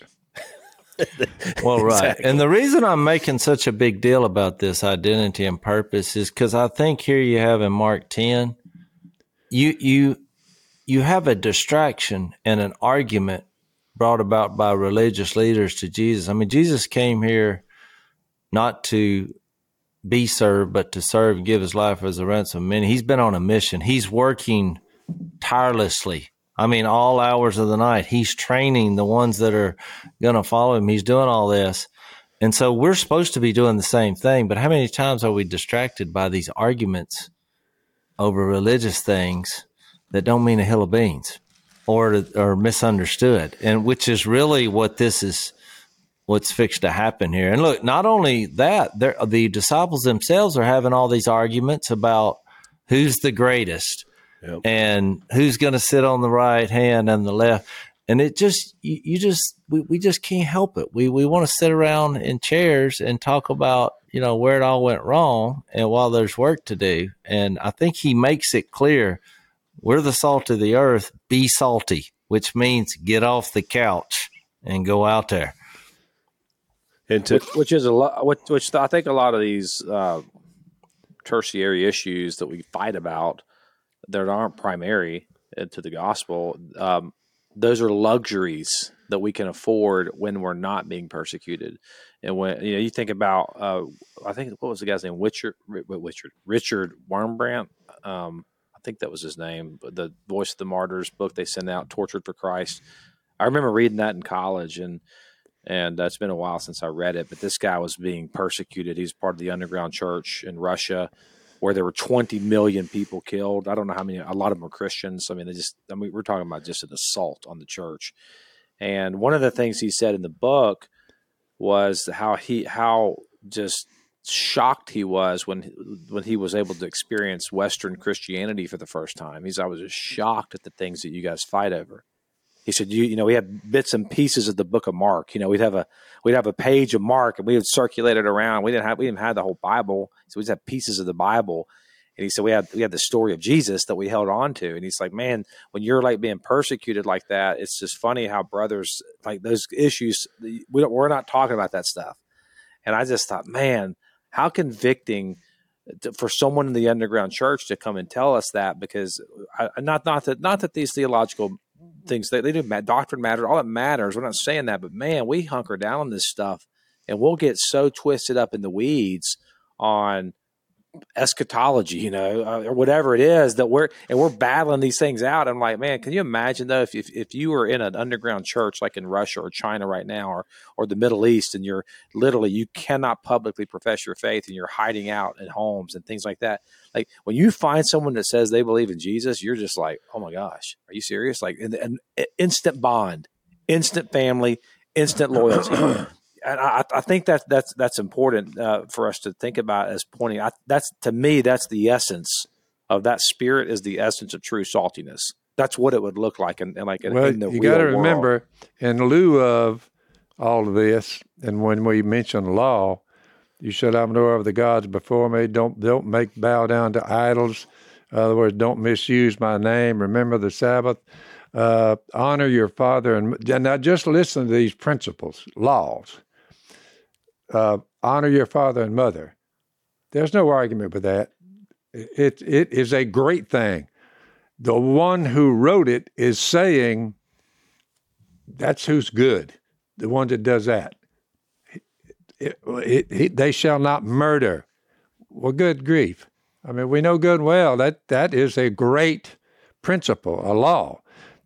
<laughs> well, right, exactly. and the reason I'm making such a big deal about this identity and purpose is because I think here you have in Mark ten, you you you have a distraction and an argument brought about by religious leaders to Jesus. I mean, Jesus came here not to be served, but to serve and give his life as a ransom. Man, he's been on a mission. He's working tirelessly. I mean, all hours of the night. He's training the ones that are going to follow him. He's doing all this. And so we're supposed to be doing the same thing. But how many times are we distracted by these arguments over religious things that don't mean a hill of beans or, or misunderstood? And which is really what this is what's fixed to happen here. And look, not only that, the disciples themselves are having all these arguments about who's the greatest yep. and who's going to sit on the right hand and the left. And it just, you, you just, we, we just can't help it. We, we want to sit around in chairs and talk about, you know, where it all went wrong and while there's work to do. And I think he makes it clear we're the salt of the earth, be salty, which means get off the couch and go out there into which, which is a lot. Which, which, I think a lot of these uh, tertiary issues that we fight about that aren't primary to the gospel. Um, those are luxuries that we can afford when we're not being persecuted. And when you know you think about, uh, I think what was the guy's name? Richard, Richard, Richard Wurmbrand. Um, I think that was his name. The Voice of the Martyrs book they sent out, Tortured for Christ. I remember reading that in college, and and uh, it's been a while since I read it. But this guy was being persecuted. He's part of the underground church in Russia, where there were 20 million people killed. I don't know how many. A lot of them were Christians. I mean, they just. I mean, we're talking about just an assault on the church. And one of the things he said in the book was how he how just shocked he was when when he was able to experience Western Christianity for the first time. He's I was just shocked at the things that you guys fight over he said, you, you know, we had bits and pieces of the book of Mark. You know, we'd have a we'd have a page of Mark and we would circulate it around. We didn't have we didn't have the whole Bible, so we just had pieces of the Bible. And he said we had we had the story of Jesus that we held on to. And he's like, man, when you're like being persecuted like that, it's just funny how brothers like those issues. We don't, we're not talking about that stuff. And I just thought, man, how convicting for someone in the underground church to come and tell us that because I, not not that not that these theological things. They, they do doctrine matters all that matters. We're not saying that but man we hunker down on this stuff and we'll get so twisted up in the weeds on eschatology, you know, uh, or whatever it is that we're and we're battling these things out. I'm like, man, can you imagine though if, if if you were in an underground church like in Russia or China right now or or the Middle East and you're literally you cannot publicly profess your faith and you're hiding out in homes and things like that. Like when you find someone that says they believe in Jesus, you're just like, oh my gosh, are you serious? Like an instant bond, instant family, instant loyalty. <clears throat> and I, I, think that that's that's important uh, for us to think about as pointing. I, that's to me, that's the essence of that spirit is the essence of true saltiness. That's what it would look like, and, like well, in the you got to remember, in lieu of all of this, And when we mention law, you shall have no other gods before me. Don't don't make bow down to idols. In other words, don't misuse my name. Remember the Sabbath. Uh, honor your father and now just listen to these principles, laws. Uh, honor your father and mother. There's no argument with that. It it is a great thing. The one who wrote it is saying that's who's good. The one that does that. It, it, it, they shall not murder. Well, good grief. I mean, we know good and well that that is a great principle, a law.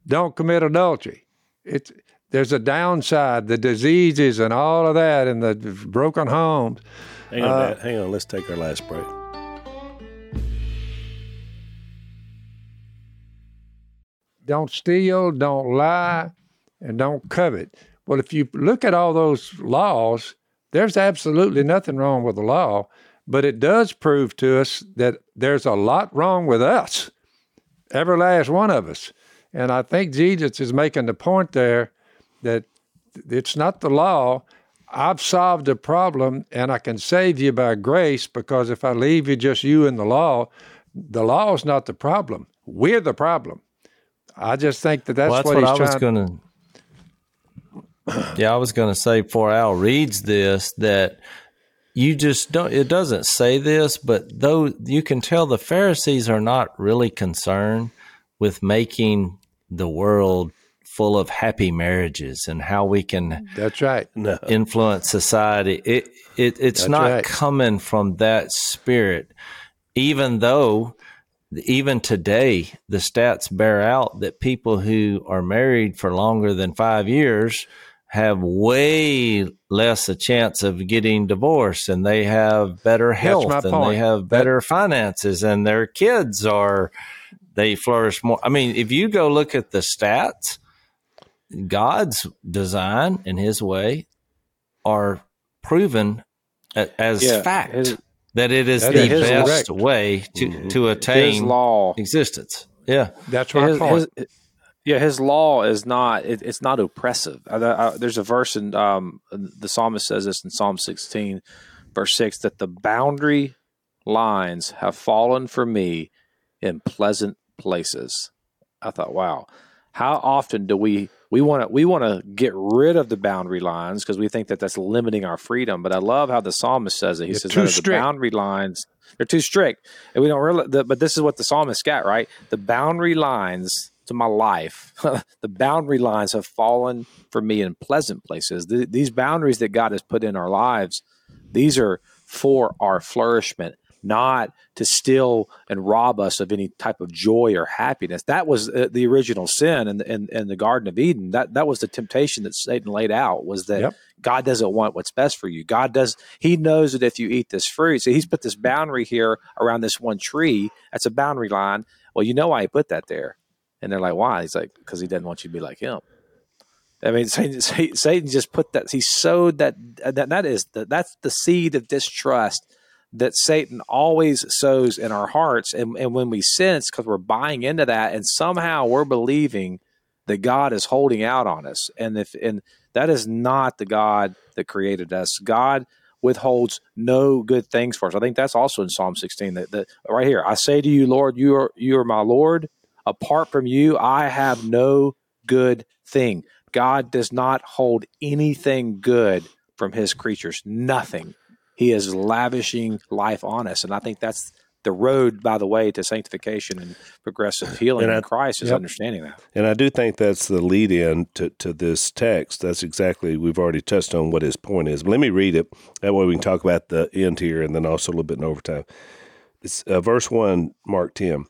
Don't commit adultery. It's there's a downside, the diseases and all of that, and the broken homes. Hang on, uh, hang on. Let's take our last break. Don't steal, don't lie, and don't covet. Well, if you look at all those laws, there's absolutely nothing wrong with the law, but it does prove to us that there's a lot wrong with us, every last one of us. And I think Jesus is making the point there that it's not the law. I've solved a problem and I can save you by grace because if I leave you just you and the law, the law is not the problem. We're the problem. I just think that that's, well, that's what, what I was going to <coughs> yeah, I was going to say before Al reads this that you just don't. It doesn't say this, but though you can tell the Pharisees are not really concerned with making the world full of happy marriages and how we can. That's right. No. Influence society. It it it's that's not right. coming from that spirit, even though even today, the stats bear out that people who are married for longer than five years have way less a chance of getting divorced and they have better health and point. they have better that, finances and their kids are they flourish more. I mean, if you go look at the stats, God's design and his way are proven as yeah, fact his, that it is the best way to, mm-hmm. to attain his law existence. Yeah. That's my his, point. His, yeah, his law is not it, it's not oppressive. I, I, there's a verse in um, the psalmist says this in Psalm 16, verse six, that the boundary lines have fallen for me in pleasant places. I thought, wow, how often do we we want to we want to get rid of the boundary lines because we think that that's limiting our freedom. But I love how the psalmist says it. He You're says the boundary lines they're too strict, and we don't really. The, but this is what the psalmist got right. The boundary lines to my life, <laughs> the boundary lines have fallen for me in pleasant places. The, these boundaries that God has put in our lives, these are for our flourishment, not to steal and rob us of any type of joy or happiness. That was uh, the original sin in, in, in, the Garden of Eden. That that was the temptation that Satan laid out was that yep. God doesn't want what's best for you. God does. He knows that if you eat this fruit, so He's put this boundary here around this one tree. That's a boundary line. Well, you know why He put that there and they're like, why? He's like, because he doesn't want you to be like him. I mean, <laughs> Satan, Satan just put that. He sowed that. That that is the, that's the seed of distrust that Satan always sows in our hearts, and and when we sense because we're buying into that, and somehow we're believing that God is holding out on us, and if and that is not the God that created us. God withholds no good things for us. I think that's also in Psalm 16. That, that right here, I say to you, Lord, you are you are my Lord. Apart from you, I have no good thing. God does not hold anything good from his creatures. Nothing. He is lavishing life on us. And I think that's the road, by the way, to sanctification and progressive healing and in Christ is yep. understanding that. And I do think that's the lead in to, to this text. That's exactly, we've already touched on what his point is. But let me read it. That way we can talk about the end here and then also a little bit in overtime. It's uh, verse 1, Mark 10.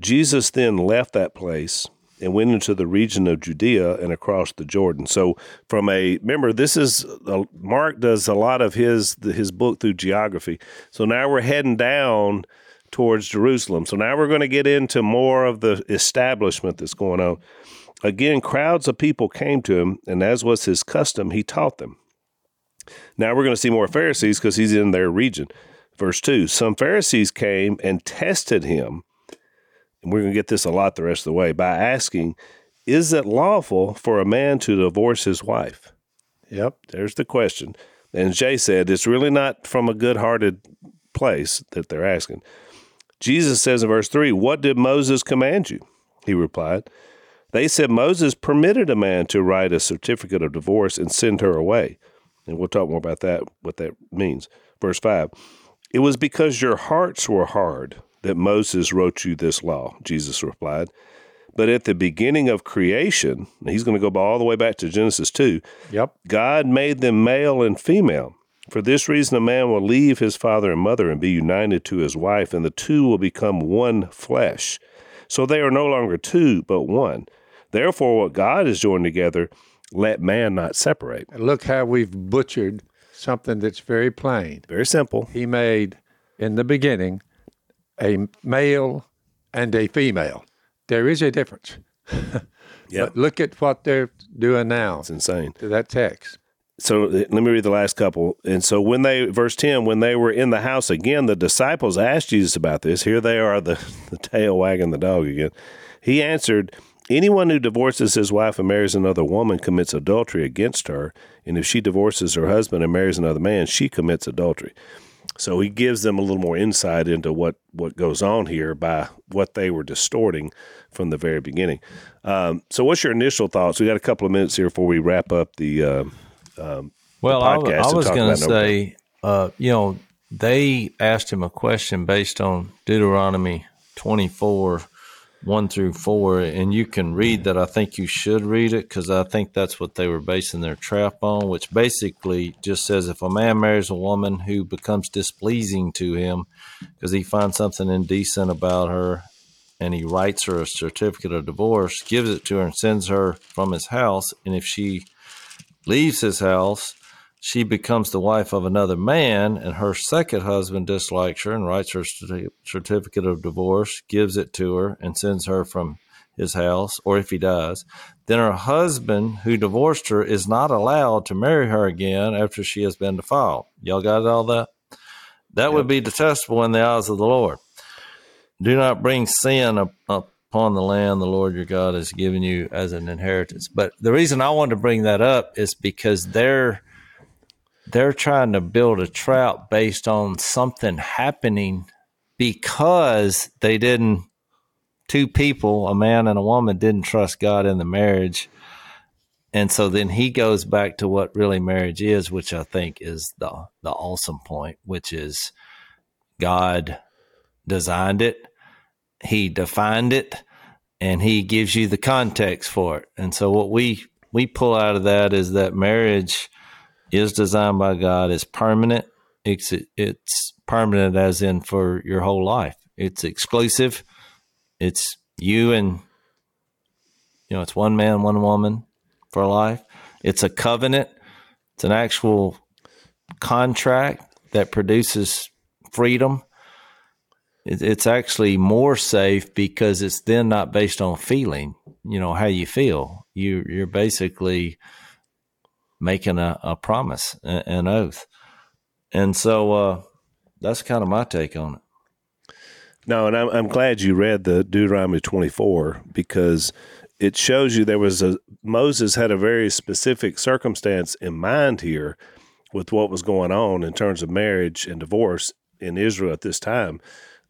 Jesus then left that place and went into the region of Judea and across the Jordan. So, from a remember, this is uh, Mark does a lot of his his book through geography. So now we're heading down towards Jerusalem. So now we're going to get into more of the establishment that's going on. Again, crowds of people came to him, and as was his custom, he taught them. Now we're going to see more Pharisees because he's in their region. Verse 2 Some Pharisees came and tested him and we're going to get this a lot the rest of the way, by asking, Is it lawful for a man to divorce his wife? Yep. There's the question. And Jay said it's really not from a good hearted place that they're asking. Jesus says in verse 3, What did Moses command you? He replied, They said Moses permitted a man to write a certificate of divorce and send her away. And we'll talk more about that, what that means. Verse 5, It was because your hearts were hard that Moses wrote you this law, Jesus replied. But at the beginning of creation, he's going to go all the way back to Genesis 2. Yep. God made them male and female. For this reason, a man will leave his father and mother and be united to his wife, and the two will become one flesh. So they are no longer two, but one. Therefore, what God has joined together, let man not separate. And look how we've butchered something that's very plain. Very simple. He made, in the beginning, a male and a female. There is a difference. <laughs> Yeah. Look at what they're doing now It's insane. to that text. So uh, let me read the last couple. And so when they, verse 10, when they were in the house again, the disciples asked Jesus about this. Here they are, the, <laughs> the tail wagging the dog again. He answered, Anyone who divorces his wife and marries another woman commits adultery against her. And if she divorces her husband and marries another man, she commits adultery. So he gives them a little more insight into what, what goes on here by what they were distorting from the very beginning. Um, so, what's your initial thoughts? We got a couple of minutes here before we wrap up the. Uh, um, Well, I, podcast I to was going to say, uh, you know, they asked him a question based on Deuteronomy 24, 1 through 4. And you can read that. I think you should read it because I think that's what they were basing their trap on, which basically just says if a man marries a woman who becomes displeasing to him because he finds something indecent about her and he writes her a certificate of divorce, gives it to her, and sends her from his house. And if she leaves his house, she becomes the wife of another man, and her second husband dislikes her and writes her certificate of divorce, gives it to her, and sends her from his house, or if he dies, then her husband who divorced her is not allowed to marry her again after she has been defiled. Y'all got all that? That would be detestable in the eyes of the Lord. Do not bring sin up, upon the land the Lord your God has given you as an inheritance. But the reason I wanted to bring that up is because they're they're trying to build a trap based on something happening because they didn't two people, a man and a woman, didn't trust God in the marriage. And so then he goes back to what really marriage is, which I think is the the awesome point, which is God designed it, he defined it, and he gives you the context for it. And so what we we pull out of that is that marriage is designed by God, It's permanent. It's it's permanent as in for your whole life. It's exclusive. It's you and you know, it's one man, one woman for life. It's a covenant. It's an actual contract that produces freedom. It, it's actually more safe because it's then not based on feeling, you know, how you feel. You, you're basically making a, a promise, an oath. And so uh, that's kind of my take on it. No, and I'm, I'm glad you read the Deuteronomy 24 because it shows you there was a Moses had a very specific circumstance in mind here with what was going on in terms of marriage and divorce in Israel at this time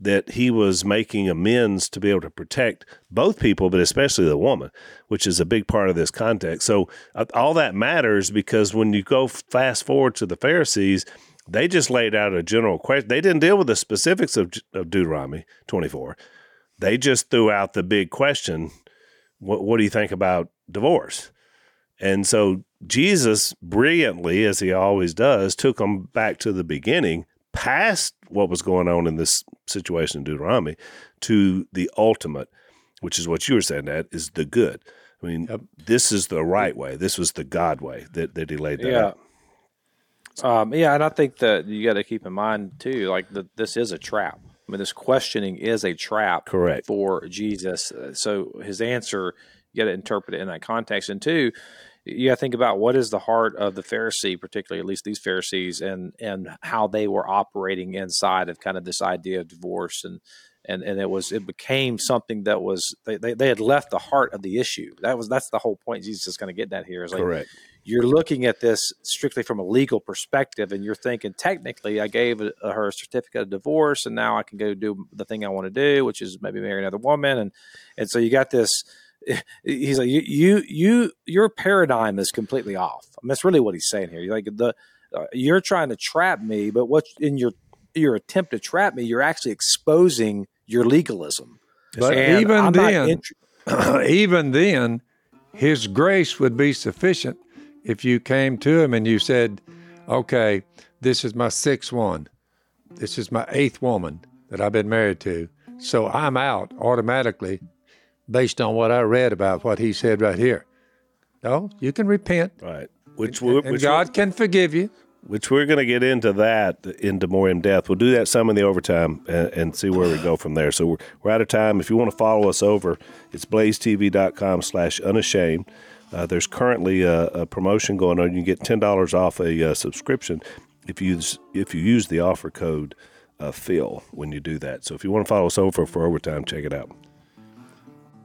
that he was making amends to be able to protect both people, but especially the woman, which is a big part of this context. So uh, all that matters because when you go fast forward to the Pharisees, they just laid out a general question. They didn't deal with the specifics of, of Deuteronomy 24. They just threw out the big question what, what do you think about divorce? And so Jesus brilliantly, as he always does, took them back to the beginning, past what was going on in this situation in Deuteronomy, to the ultimate, which is what you were saying, that is the good. I mean, yep. this is the right way. This was the God way that, that he laid that yeah. out. Um, yeah, and I think that you got to keep in mind too, like the, this is a trap. I mean, this questioning is a trap, correct, for Jesus. So his answer, you got to interpret it in that context. And two, you got to think about what is the heart of the Pharisee, particularly at least these Pharisees, and and how they were operating inside of kind of this idea of divorce and and and it was it became something that was they, they, they had left the heart of the issue. That was that's the whole point Jesus is going to get at here is like correct you're looking at this strictly from a legal perspective, and you're thinking technically, I gave a, a, her a certificate of divorce, and now I can go do the thing I want to do, which is maybe marry another woman, and and so you got this. <laughs> He's like you, you, you, your paradigm is completely off. I mean, that's really what he's saying here. You're like the, uh, you're trying to trap me, but what in your your attempt to trap me, you're actually exposing your legalism. But and even I'm then, int- <clears throat> even then, His grace would be sufficient if you came to Him and you said, "Okay, this is my sixth one. This is my eighth woman that I've been married to, so I'm out automatically." Based on what I read about what he said right here. No, you can repent. Right. Which, and, which God can forgive you which we're going to get into that into more in depth. We'll do that some in the overtime and, and see where we go from there. So we're, we're out of time. If you want to follow us over, it's blazetv.com slash unashamed. Uh, there's currently a, a, promotion going on. You can get $10 off a uh, subscription if you use, if you use the offer code uh, Phil when you do that. So if you want to follow us over for overtime, check it out.